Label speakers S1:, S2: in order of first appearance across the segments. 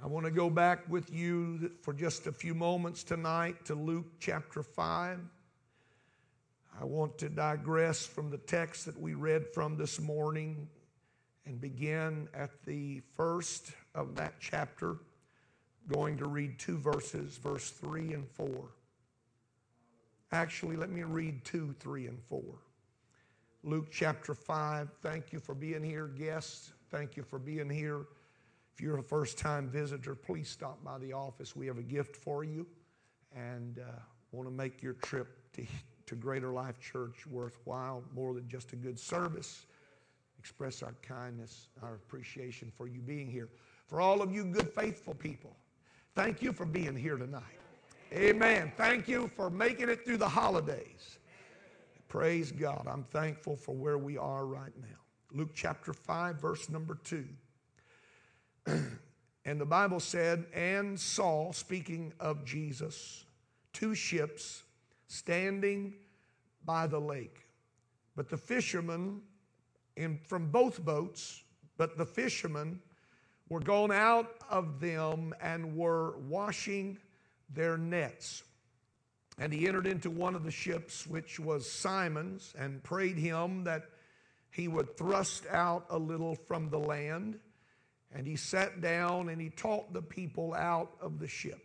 S1: I want to go back with you for just a few moments tonight to Luke chapter 5. I want to digress from the text that we read from this morning and begin at the first of that chapter, going to read two verses, verse 3 and 4. Actually, let me read 2, 3, and 4. Luke chapter 5. Thank you for being here, guests. Thank you for being here. If you're a first time visitor, please stop by the office. We have a gift for you and uh, want to make your trip to, to Greater Life Church worthwhile, more than just a good service. Express our kindness, our appreciation for you being here. For all of you good, faithful people, thank you for being here tonight. Amen. Thank you for making it through the holidays. Praise God. I'm thankful for where we are right now. Luke chapter 5, verse number 2. And the Bible said, and saw, speaking of Jesus, two ships standing by the lake. But the fishermen in, from both boats, but the fishermen were gone out of them and were washing their nets. And he entered into one of the ships, which was Simon's, and prayed him that he would thrust out a little from the land. And he sat down and he taught the people out of the ship.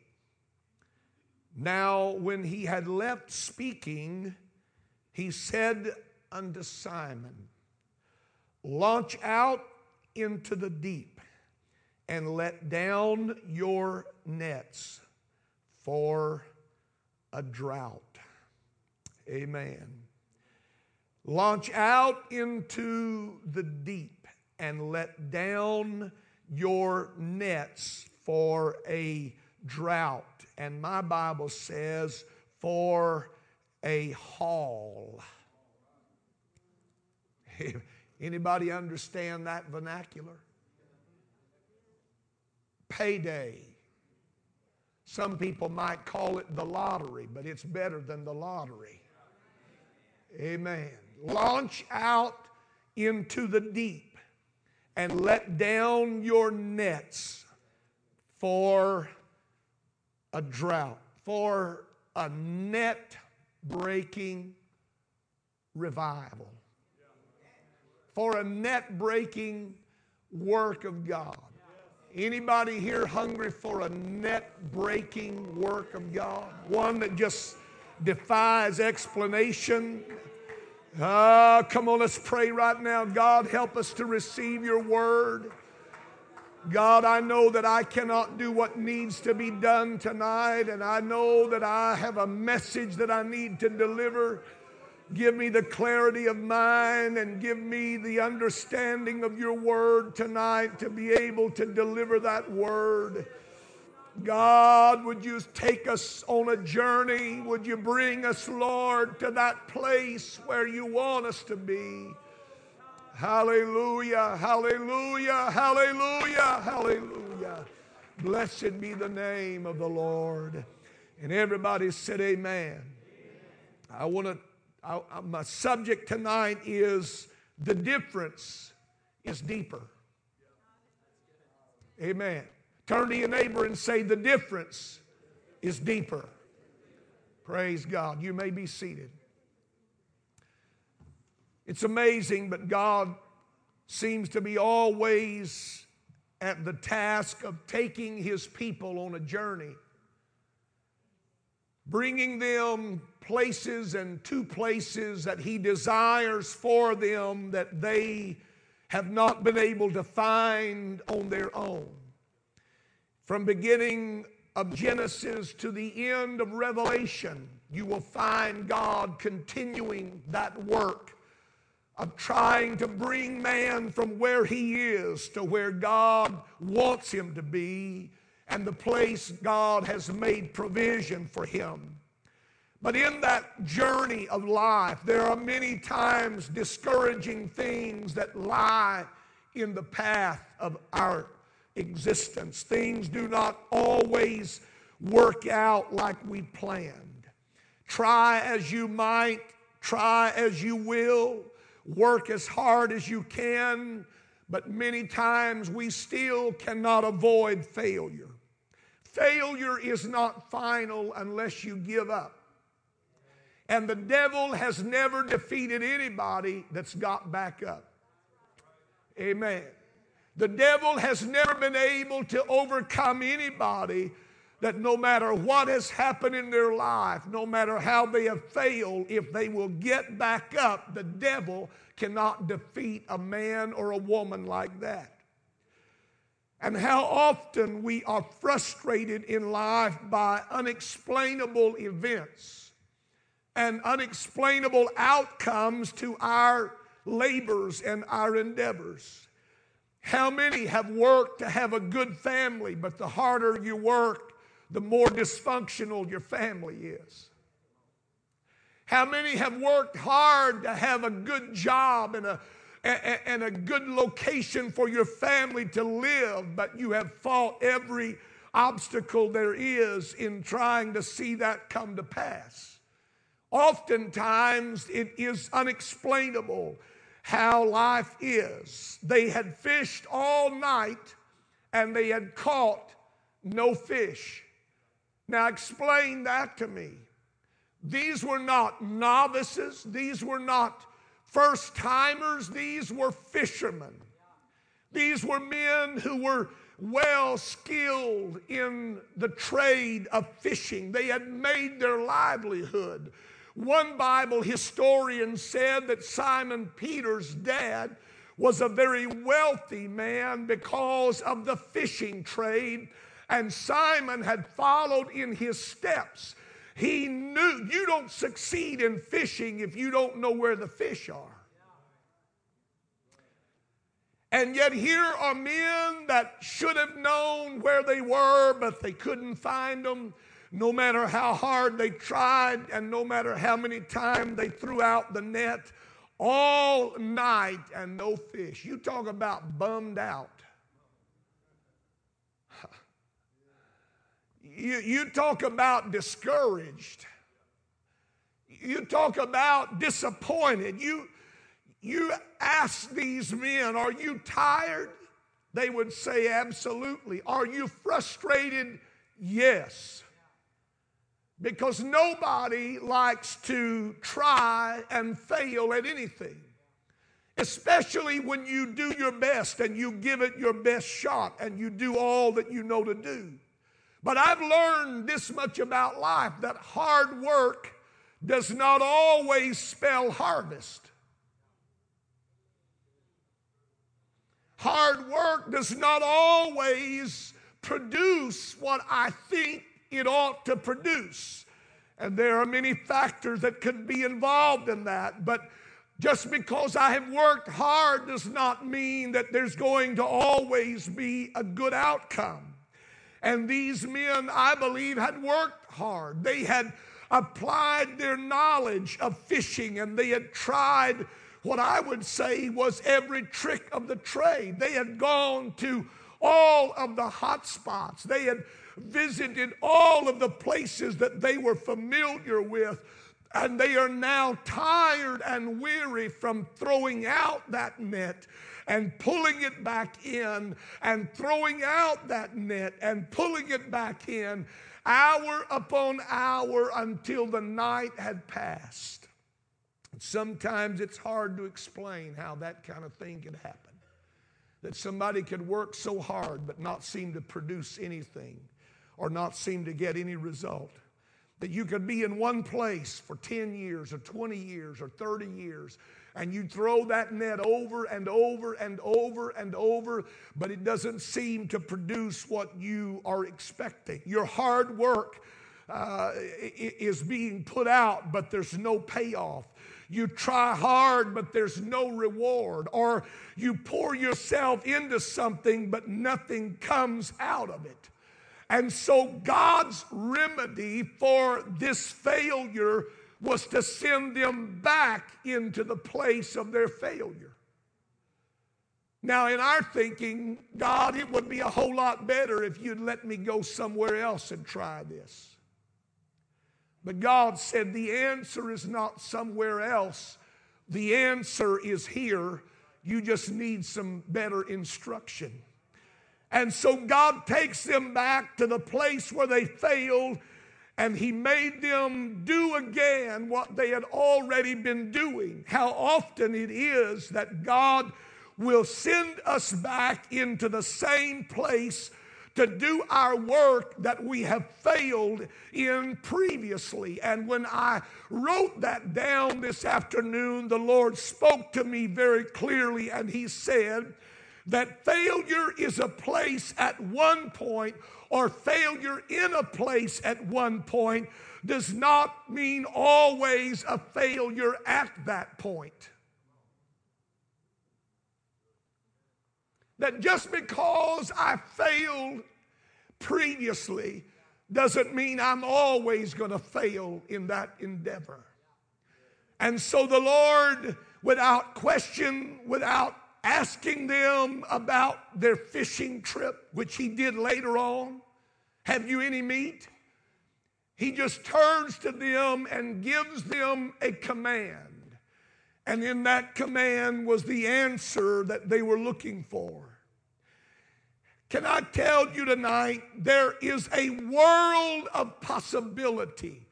S1: Now, when he had left speaking, he said unto Simon, Launch out into the deep and let down your nets for a drought. Amen. Launch out into the deep and let down your nets for a drought. And my Bible says, for a haul. Anybody understand that vernacular? Payday. Some people might call it the lottery, but it's better than the lottery. Amen. Launch out into the deep and let down your nets for a drought, for a net breaking revival, for a net breaking work of God. Anybody here hungry for a net breaking work of God? One that just defies explanation Ah, uh, come on, let's pray right now. God, help us to receive your word. God, I know that I cannot do what needs to be done tonight, and I know that I have a message that I need to deliver. Give me the clarity of mind and give me the understanding of your word tonight to be able to deliver that word. God, would you take us on a journey? Would you bring us, Lord, to that place where you want us to be? Hallelujah, hallelujah, hallelujah, hallelujah. Blessed be the name of the Lord. And everybody said, Amen. I want to, my subject tonight is the difference is deeper. Amen. Turn to your neighbor and say, The difference is deeper. Praise God. You may be seated. It's amazing, but God seems to be always at the task of taking his people on a journey, bringing them places and to places that he desires for them that they have not been able to find on their own. From beginning of Genesis to the end of Revelation, you will find God continuing that work of trying to bring man from where he is to where God wants him to be and the place God has made provision for him. But in that journey of life, there are many times discouraging things that lie in the path of our existence. Things do not always work out like we planned. Try as you might, try as you will, work as hard as you can, but many times we still cannot avoid failure. Failure is not final unless you give up. And the devil has never defeated anybody that's got back up. Amen. The devil has never been able to overcome anybody that no matter what has happened in their life, no matter how they have failed, if they will get back up, the devil cannot defeat a man or a woman like that. And how often we are frustrated in life by unexplainable events and unexplainable outcomes to our labors and our endeavors. How many have worked to have a good family, but the harder you work, the more dysfunctional your family is? How many have worked hard to have a good job and a, and a good location for your family to live, but you have fought every obstacle there is in trying to see that come to pass? Oftentimes, it is unexplainable how life is. They had fished all night and they had caught no fish. Now, explain that to me. These were not novices, these were not first timers, these were fishermen. These were men who were well skilled in the trade of fishing. They had made their livelihood one Bible historian said that Simon Peter's dad was a very wealthy man because of the fishing trade, and Simon had followed in his steps. He knew you don't succeed in fishing if you don't know where the fish are. And yet, here are men that should have known where they were, but they couldn't find them no matter how hard they tried and no matter how many times they threw out the net, all night and no fish. You talk about bummed out. You, you talk about discouraged. You talk about disappointed. You, you ask these men, Are you tired? They would say, Absolutely. Are you frustrated? Yes because nobody likes to try and fail at anything, especially when you do your best and you give it your best shot and you do all that you know to do. But I've learned this much about life that hard work does not always spell harvest. Hard work does not always produce what I think it ought to produce. And there are many factors that could be involved in that. But just because I have worked hard does not mean that there's going to always be a good outcome. And these men, I believe, had worked hard. They had applied their knowledge of fishing and they had tried what I would say was every trick of the trade. They had gone to all of the hot spots. They had visited all of the places that they were familiar with. And they are now tired and weary from throwing out that net and pulling it back in and throwing out that net and pulling it back in hour upon hour until the night had passed. Sometimes it's hard to explain how that kind of thing could happen. That somebody could work so hard but not seem to produce anything or not seem to get any result. That you could be in one place for 10 years or 20 years or 30 years and you throw that net over and over and over and over, but it doesn't seem to produce what you are expecting. Your hard work uh, is being put out, but there's no payoff. You try hard, but there's no reward. Or you pour yourself into something, but nothing comes out of it. And so God's remedy for this failure was to send them back into the place of their failure. Now, in our thinking, God, it would be a whole lot better if you'd let me go somewhere else and try this. But God said the answer is not somewhere else, the answer is here You just need some better instruction. And so God takes them back to the place where they failed and He made them do again what they had already been doing. How often it is that God will send us back into the same place to do our work that we have failed in previously. And when I wrote that down this afternoon, the Lord spoke to me very clearly and He said that failure is a place at one point or failure in a place at one point does not mean always a failure at that point. that just because I failed previously doesn't mean I'm always going to fail in that endeavor. And so the Lord, without question, without asking them about their fishing trip, which He did later on, have you any meat? He just turns to them and gives them a command. And in that command was the answer that they were looking for. Can I tell you tonight, there is a world of possibility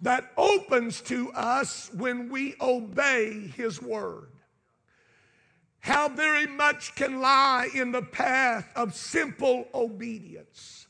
S1: that opens to us when we obey His word. How very much can lie in the path of simple obedience,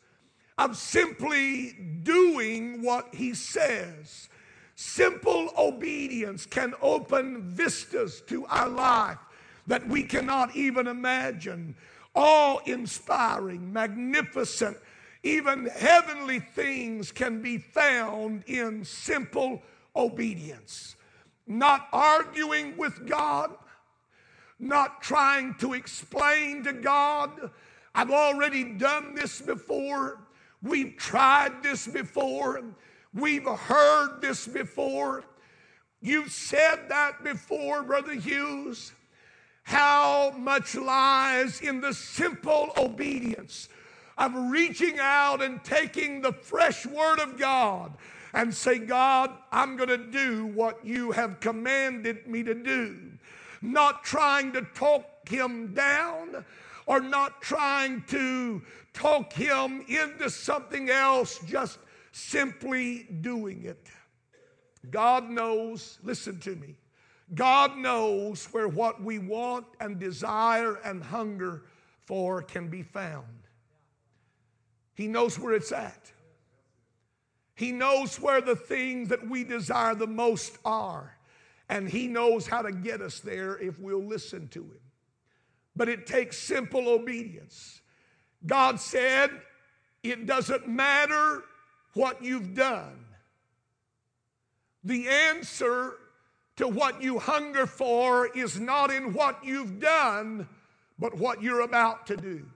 S1: of simply doing what He says. Simple obedience can open vistas to our life that we cannot even imagine awe inspiring, magnificent, even heavenly things can be found in simple obedience. Not arguing with God, not trying to explain to God, I've already done this before, we've tried this before, we've heard this before. You've said that before, Brother Hughes how much lies in the simple obedience of reaching out and taking the fresh word of God and say, God, I'm going to do what you have commanded me to do. Not trying to talk him down or not trying to talk him into something else, just simply doing it. God knows, listen to me. God knows where what we want and desire and hunger for can be found. He knows where it's at. He knows where the things that we desire the most are. And He knows how to get us there if we'll listen to Him. But it takes simple obedience. God said, It doesn't matter what you've done. The answer to what you hunger for is not in what you've done, but what you're about to do.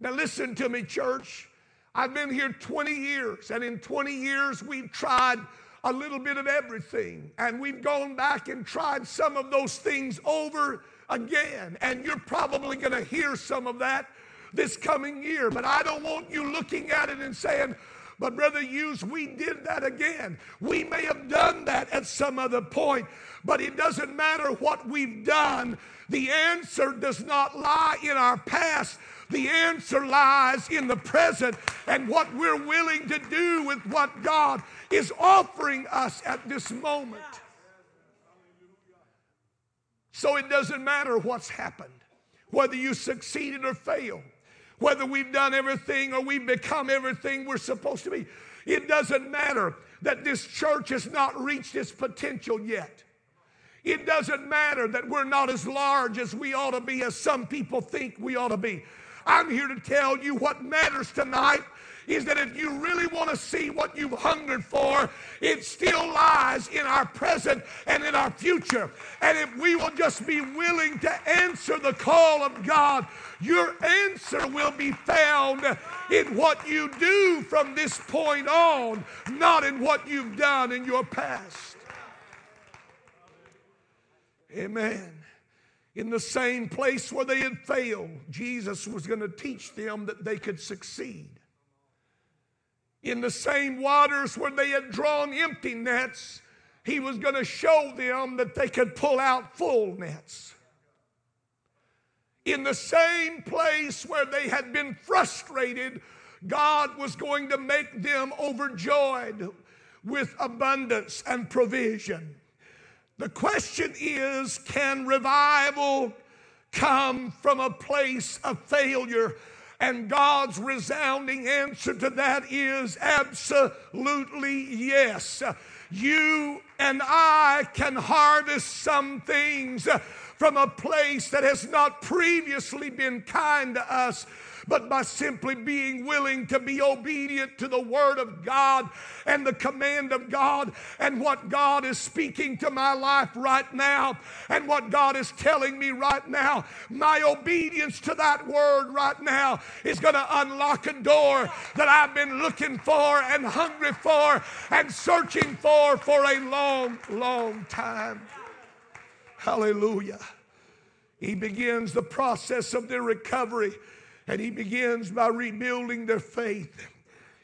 S1: Now, listen to me, church. I've been here 20 years, and in 20 years, we've tried a little bit of everything, and we've gone back and tried some of those things over again. And you're probably going to hear some of that this coming year, but I don't want you looking at it and saying, but, Brother Hughes, we did that again. We may have done that at some other point, but it doesn't matter what we've done. The answer does not lie in our past. The answer lies in the present and what we're willing to do with what God is offering us at this moment. So it doesn't matter what's happened, whether you succeeded or failed whether we've done everything or we've become everything we're supposed to be. It doesn't matter that this church has not reached its potential yet. It doesn't matter that we're not as large as we ought to be, as some people think we ought to be. I'm here to tell you what matters tonight is that if you really want to see what you've hungered for, it still lies in our present and in our future. And if we will just be willing to answer the call of God, your answer will be found in what you do from this point on, not in what you've done in your past. Amen. In the same place where they had failed, Jesus was going to teach them that they could succeed in the same waters where they had drawn empty nets, he was going to show them that they could pull out full nets. In the same place where they had been frustrated, God was going to make them overjoyed with abundance and provision. The question is can revival come from a place of failure? And God's resounding answer to that is absolutely yes. You and I can harvest some things from a place that has not previously been kind to us but by simply being willing to be obedient to the Word of God and the command of God and what God is speaking to my life right now and what God is telling me right now. My obedience to that Word right now is going to unlock a door that I've been looking for and hungry for and searching for for a long, long time. Hallelujah. He begins the process of their recovery and he begins by rebuilding their faith.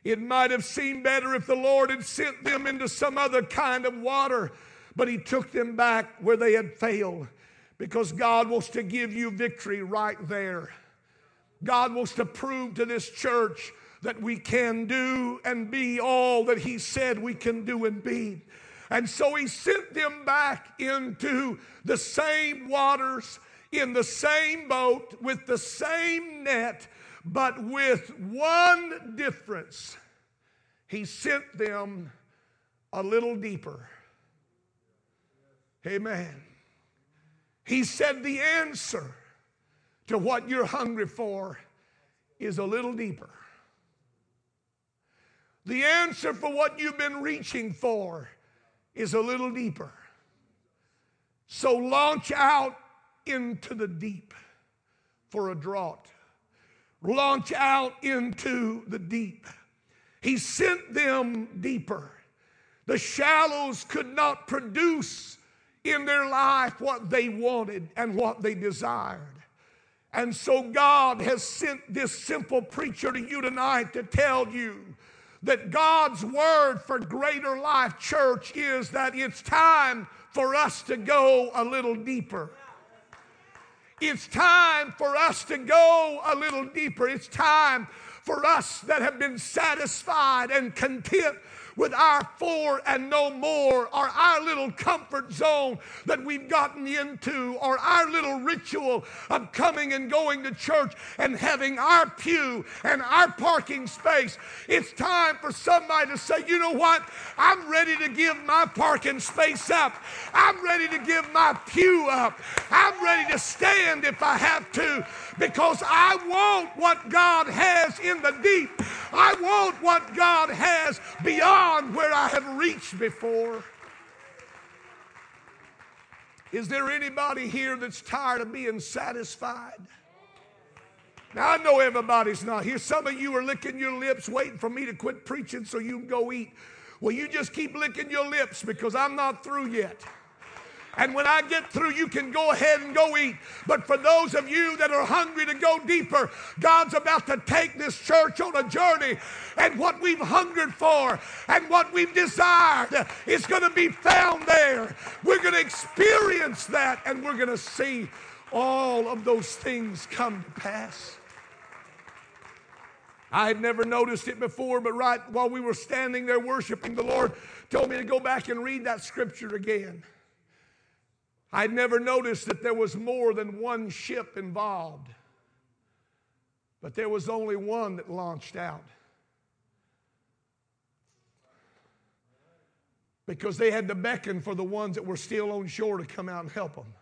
S1: It might have seemed better if the Lord had sent them into some other kind of water, but he took them back where they had failed because God wants to give you victory right there. God wants to prove to this church that we can do and be all that He said we can do and be. And so He sent them back into the same waters in the same boat with the same net, but with one difference. He sent them a little deeper. Amen. He said the answer to what you're hungry for is a little deeper. The answer for what you've been reaching for is a little deeper. So launch out into the deep for a draught. Launch out into the deep. He sent them deeper. The shallows could not produce in their life what they wanted and what they desired. And so God has sent this simple preacher to you tonight to tell you that God's word for Greater Life Church is that it's time for us to go a little deeper. It's time for us to go a little deeper. It's time for us that have been satisfied and content with our four and no more, or our little comfort zone that we've gotten into, or our little ritual of coming and going to church and having our pew and our parking space. It's time for somebody to say, you know what? I'm ready to give my parking space up. I'm ready to give my pew up. I'm ready to stand if I have to because I want what God has in the deep. I want what God has beyond where I have reached before. Is there anybody here that's tired of being satisfied? Now, I know everybody's not here. Some of you are licking your lips waiting for me to quit preaching so you can go eat. Well, you just keep licking your lips because I'm not through yet. And when I get through, you can go ahead and go eat. But for those of you that are hungry to go deeper, God's about to take this church on a journey. And what we've hungered for and what we've desired is going to be found there. We're going to experience that and we're going to see all of those things come to pass. I had never noticed it before, but right while we were standing there worshiping, the Lord told me to go back and read that scripture again. I'd never noticed that there was more than one ship involved, but there was only one that launched out. Because they had to beckon for the ones that were still on shore to come out and help them.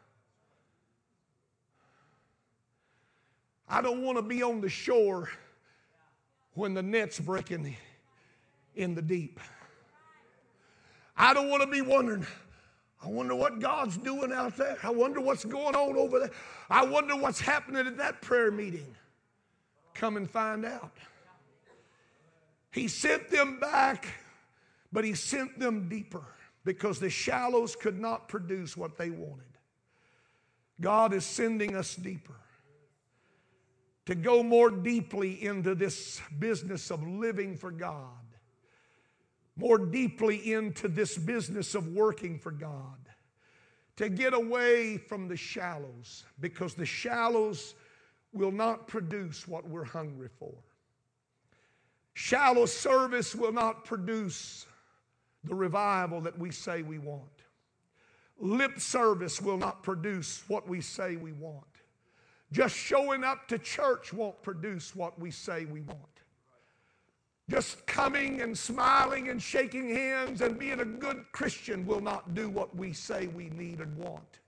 S1: I don't want to be on the shore when the net's breaking in the deep. I don't want to be wondering, I wonder what God's doing out there. I wonder what's going on over there. I wonder what's happening at that prayer meeting. Come and find out. He sent them back, but he sent them deeper because the shallows could not produce what they wanted. God is sending us deeper to go more deeply into this business of living for God. More deeply into this business of working for God, to get away from the shallows, because the shallows will not produce what we're hungry for. Shallow service will not produce the revival that we say we want. Lip service will not produce what we say we want. Just showing up to church won't produce what we say we want. Just coming and smiling and shaking hands and being a good Christian will not do what we say we need and want.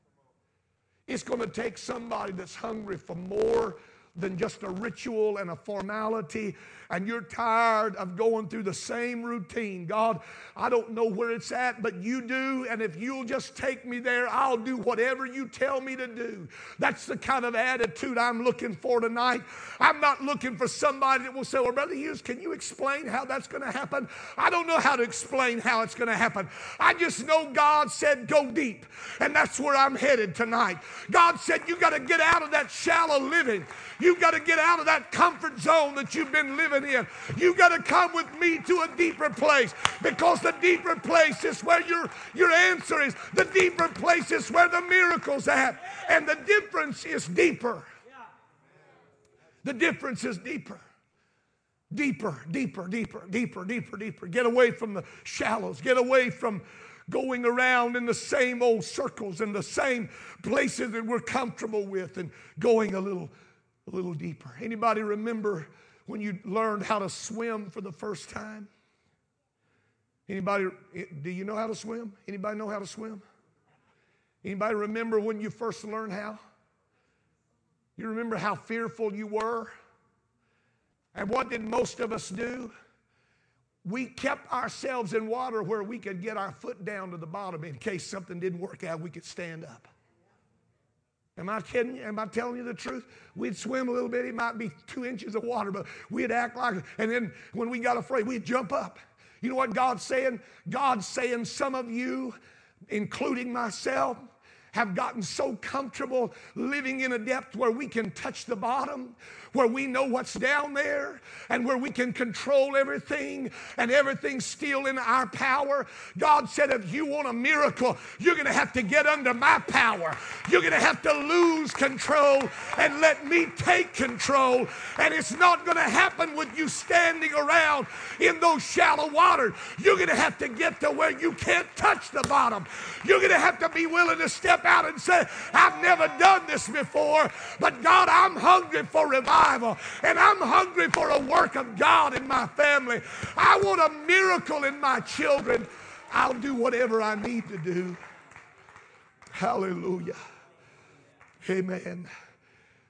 S1: It's going to take somebody that's hungry for more than just a ritual and a formality, and you're tired of going through the same routine. God, I don't know where it's at, but you do, and if you'll just take me there, I'll do whatever you tell me to do. That's the kind of attitude I'm looking for tonight. I'm not looking for somebody that will say, Well, Brother Hughes, can you explain how that's going to happen? I don't know how to explain how it's going to happen. I just know God said, Go deep, and that's where I'm headed tonight. God said, You got to get out of that shallow living. You've got to get out of that comfort zone that you've been living in. You've got to come with me to a deeper place because the deeper place is where your, your answer is. The deeper place is where the miracle's at. And the difference is deeper. The difference is deeper. Deeper, deeper, deeper, deeper, deeper, deeper. Get away from the shallows. Get away from going around in the same old circles and the same places that we're comfortable with and going a little a little deeper. Anybody remember when you learned how to swim for the first time? Anybody do you know how to swim? Anybody know how to swim? Anybody remember when you first learned how? You remember how fearful you were? And what did most of us do? We kept ourselves in water where we could get our foot down to the bottom in case something didn't work out, we could stand up. Am I kidding? Am I telling you the truth? We'd swim a little bit, it might be two inches of water, but we'd act like, and then when we got afraid, we'd jump up. You know what God's saying? God's saying, some of you, including myself, have gotten so comfortable living in a depth where we can touch the bottom, where we know what's down there, and where we can control everything and everything's still in our power. God said, if you want a miracle, you're going to have to get under my power. You're going to have to lose control and let me take control. And it's not going to happen with you standing around in those shallow waters. You're going to have to get to where you can't touch the bottom. You're going to have to be willing to step out and say, I've never done this before, but God, I'm hungry for revival and I'm hungry for a work of God in my family. I want a miracle in my children. I'll do whatever I need to do. Hallelujah. Amen.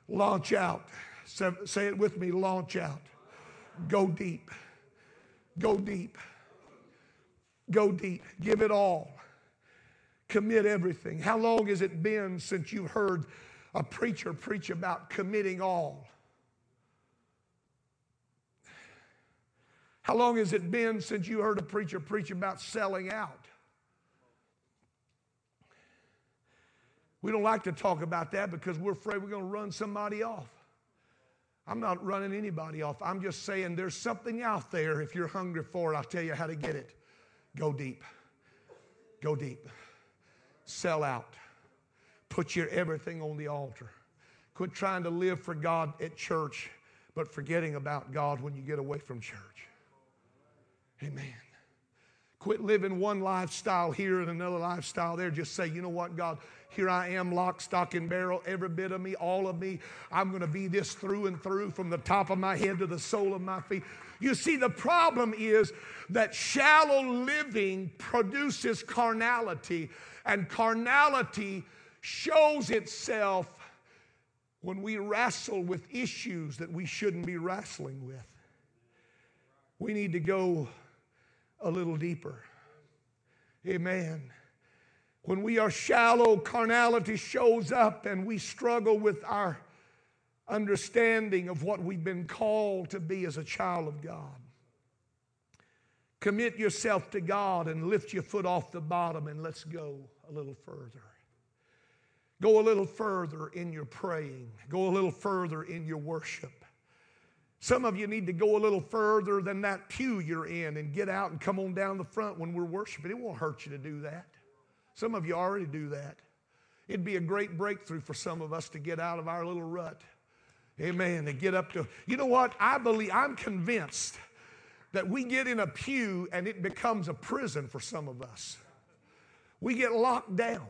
S1: Launch out. Say it with me launch out. Go deep. Go deep. Go deep. Give it all commit everything. How long has it been since you heard a preacher preach about committing all? How long has it been since you heard a preacher preach about selling out? We don't like to talk about that because we're afraid we're going to run somebody off. I'm not running anybody off. I'm just saying there's something out there. If you're hungry for it, I'll tell you how to get it. Go deep. Go deep. Sell out. Put your everything on the altar. Quit trying to live for God at church, but forgetting about God when you get away from church. Amen. Quit living one lifestyle here and another lifestyle there. Just say, you know what, God, here I am, lock, stock, and barrel, every bit of me, all of me. I'm going to be this through and through from the top of my head to the sole of my feet. You see, the problem is that shallow living produces carnality, and carnality shows itself when we wrestle with issues that we shouldn't be wrestling with. We need to go a little deeper. Amen. When we are shallow, carnality shows up and we struggle with our understanding of what we've been called to be as a child of God. Commit yourself to God and lift your foot off the bottom and let's go a little further. Go a little further in your praying, go a little further in your worship. Some of you need to go a little further than that pew you're in and get out and come on down the front when we're worshiping. It won't hurt you to do that. Some of you already do that. It'd be a great breakthrough for some of us to get out of our little rut. Amen. To get up to, you know what? I believe, I'm convinced that we get in a pew and it becomes a prison for some of us. We get locked down.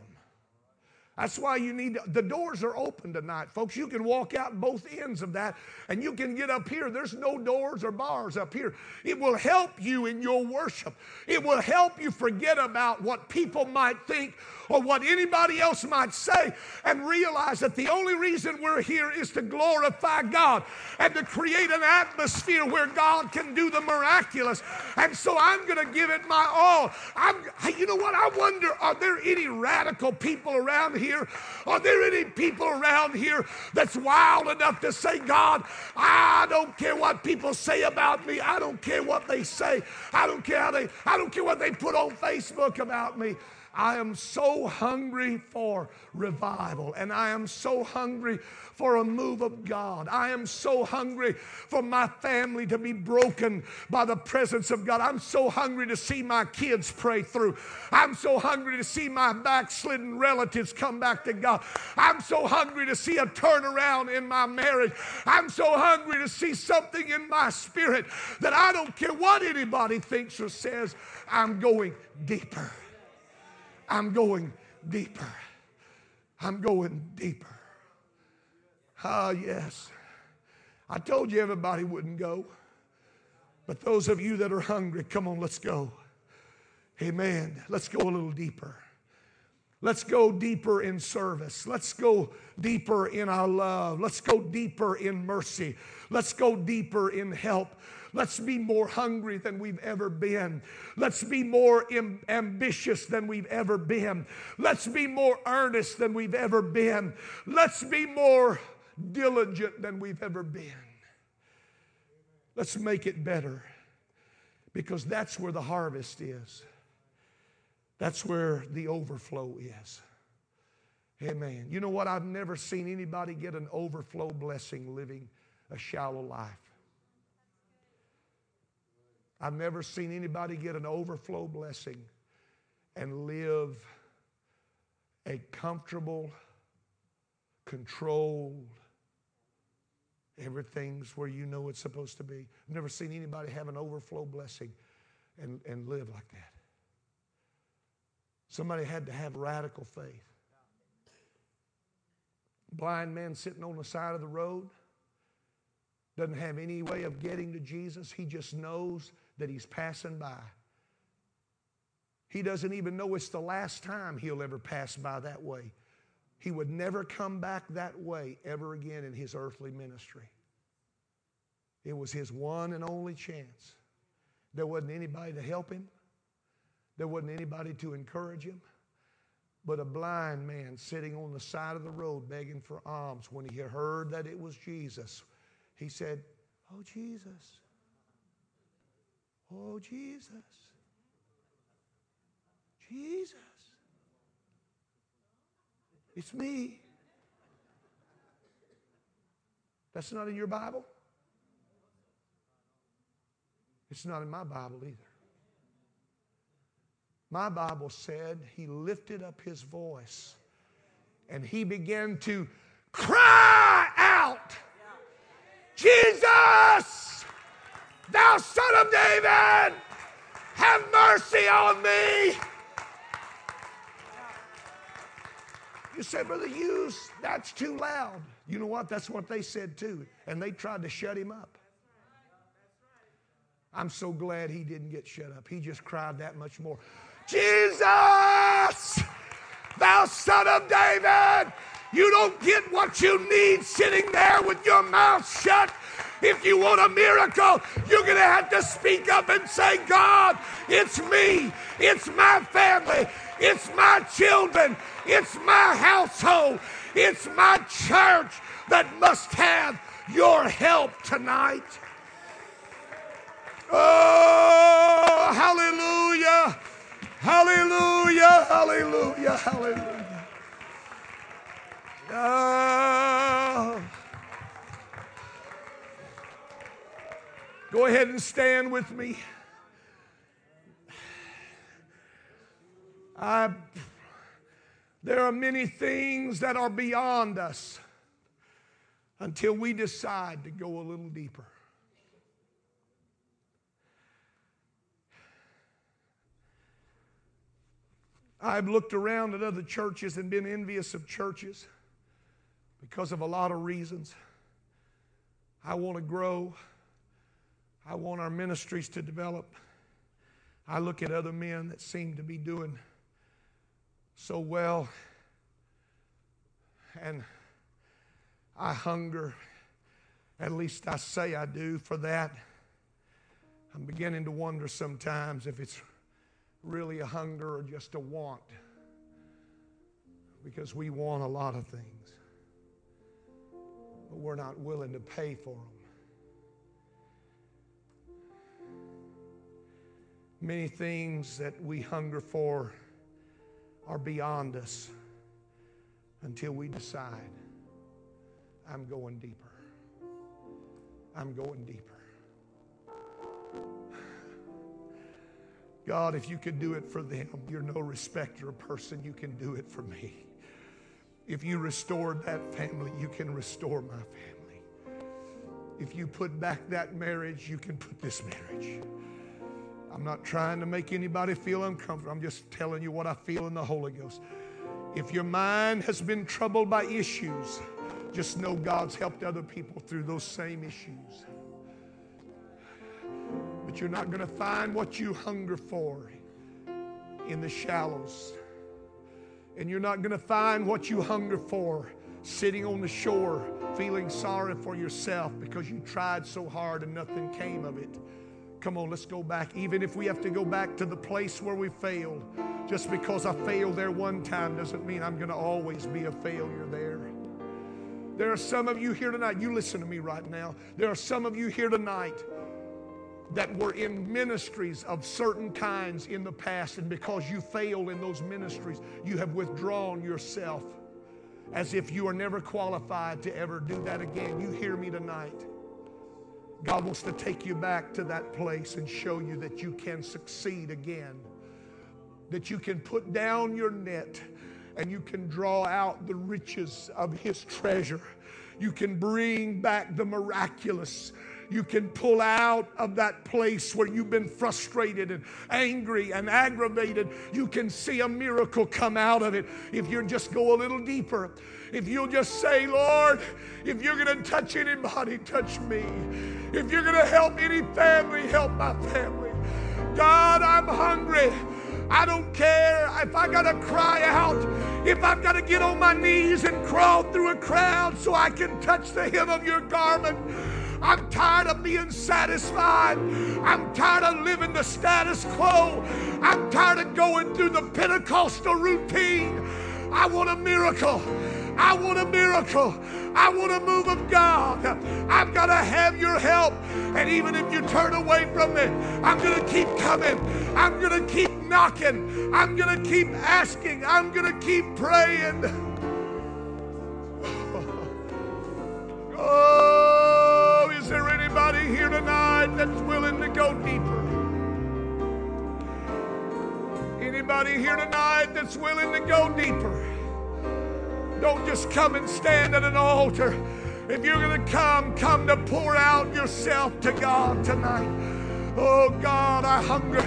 S1: That's why you need, to, the doors are open tonight, folks. You can walk out both ends of that and you can get up here. There's no doors or bars up here. It will help you in your worship. It will help you forget about what people might think or what anybody else might say and realize that the only reason we're here is to glorify God and to create an atmosphere where God can do the miraculous. And so I'm going to give it my all. I'm, you know what? I wonder are there any radical people around here? Are there any people around here that's wild enough to say, God, I don't care what people say about me. I don't care what they say. I don't care how they, I don't care what they put on Facebook about me. I am so hungry for revival, and I am so hungry for a move of God. I am so hungry for my family to be broken by the presence of God. I'm so hungry to see my kids pray through. I'm so hungry to see my backslidden relatives come back to God. I'm so hungry to see a turnaround in my marriage. I'm so hungry to see something in my spirit that I don't care what anybody thinks or says, I'm going deeper. I'm going deeper. I'm going deeper. Ah, yes. I told you everybody wouldn't go. But those of you that are hungry, come on, let's go. Amen. Let's go a little deeper. Let's go deeper in service. Let's go deeper in our love. Let's go deeper in mercy. Let's go deeper in help. Let's be more hungry than we've ever been. Let's be more Im- ambitious than we've ever been. Let's be more earnest than we've ever been. Let's be more diligent than we've ever been. Let's make it better because that's where the harvest is. That's where the overflow is. Amen. You know what? I've never seen anybody get an overflow blessing living a shallow life. I've never seen anybody get an overflow blessing and live a comfortable, controlled, everything's where you know it's supposed to be. I've never seen anybody have an overflow blessing and, and live like that. Somebody had to have radical faith. Blind man sitting on the side of the road doesn't have any way of getting to Jesus. He just knows that he's passing by. He doesn't even know it's the last time he'll ever pass by that way. He would never come back that way ever again in his earthly ministry. It was his one and only chance. There wasn't anybody to help him, there wasn't anybody to encourage him, but a blind man sitting on the side of the road begging for alms. When he heard that it was Jesus, he said, Oh, Jesus, Oh, Jesus. Jesus. It's me. That's not in your Bible? It's not in my Bible either. My Bible said he lifted up his voice and he began to cry out, Jesus! Thou son of David, have mercy on me. You say, Brother Hughes, that's too loud. You know what? That's what they said too. And they tried to shut him up. I'm so glad he didn't get shut up. He just cried that much more. Jesus, thou son of David, you don't get what you need sitting there with your mouth shut if you want a miracle, you're going to have to speak up and say, God, it's me, it's my family, it's my children, it's my household, it's my church that must have your help tonight. Oh, hallelujah! Hallelujah! Hallelujah! Hallelujah! Oh. Go ahead and stand with me. I, there are many things that are beyond us until we decide to go a little deeper. I've looked around at other churches and been envious of churches because of a lot of reasons. I want to grow. I want our ministries to develop. I look at other men that seem to be doing so well, and I hunger, at least I say I do, for that. I'm beginning to wonder sometimes if it's really a hunger or just a want, because we want a lot of things, but we're not willing to pay for them. Many things that we hunger for are beyond us until we decide I'm going deeper. I'm going deeper. God, if you could do it for them, you're no respecter of person, you can do it for me. If you restored that family, you can restore my family. If you put back that marriage, you can put this marriage. I'm not trying to make anybody feel uncomfortable. I'm just telling you what I feel in the Holy Ghost. If your mind has been troubled by issues, just know God's helped other people through those same issues. But you're not going to find what you hunger for in the shallows. And you're not going to find what you hunger for sitting on the shore feeling sorry for yourself because you tried so hard and nothing came of it. Come on, let's go back. Even if we have to go back to the place where we failed, just because I failed there one time doesn't mean I'm going to always be a failure there. There are some of you here tonight, you listen to me right now. There are some of you here tonight that were in ministries of certain kinds in the past, and because you failed in those ministries, you have withdrawn yourself as if you are never qualified to ever do that again. You hear me tonight. God wants to take you back to that place and show you that you can succeed again, that you can put down your net and you can draw out the riches of His treasure. You can bring back the miraculous you can pull out of that place where you've been frustrated and angry and aggravated. You can see a miracle come out of it if you just go a little deeper. If you'll just say, Lord, if you're going to touch anybody, touch me. If you're going to help any family, help my family. God, I'm hungry. I don't care if I got to cry out, if I've got to get on my knees and crawl through a crowd so I can touch the hem of your garment. I'm tired of being satisfied. I'm tired of living the status quo. I'm tired of going through the Pentecostal routine. I want a miracle. I want a miracle. I want a move of God. I've got to have your help. And even if you turn away from me, I'm going to keep coming. I'm going to keep knocking. I'm going to keep asking. I'm going to keep praying. That's willing to go deeper? Anybody here tonight that's willing to go deeper? Don't just come and stand at an altar. If you're going to come, come to pour out yourself to God tonight. Oh God, I hunger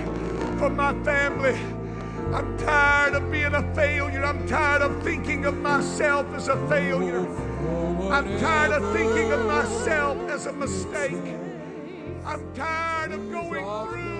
S1: for my family. I'm tired of being a failure. I'm tired of thinking of myself as a failure. I'm tired of thinking of myself as a mistake. I'm tired of going through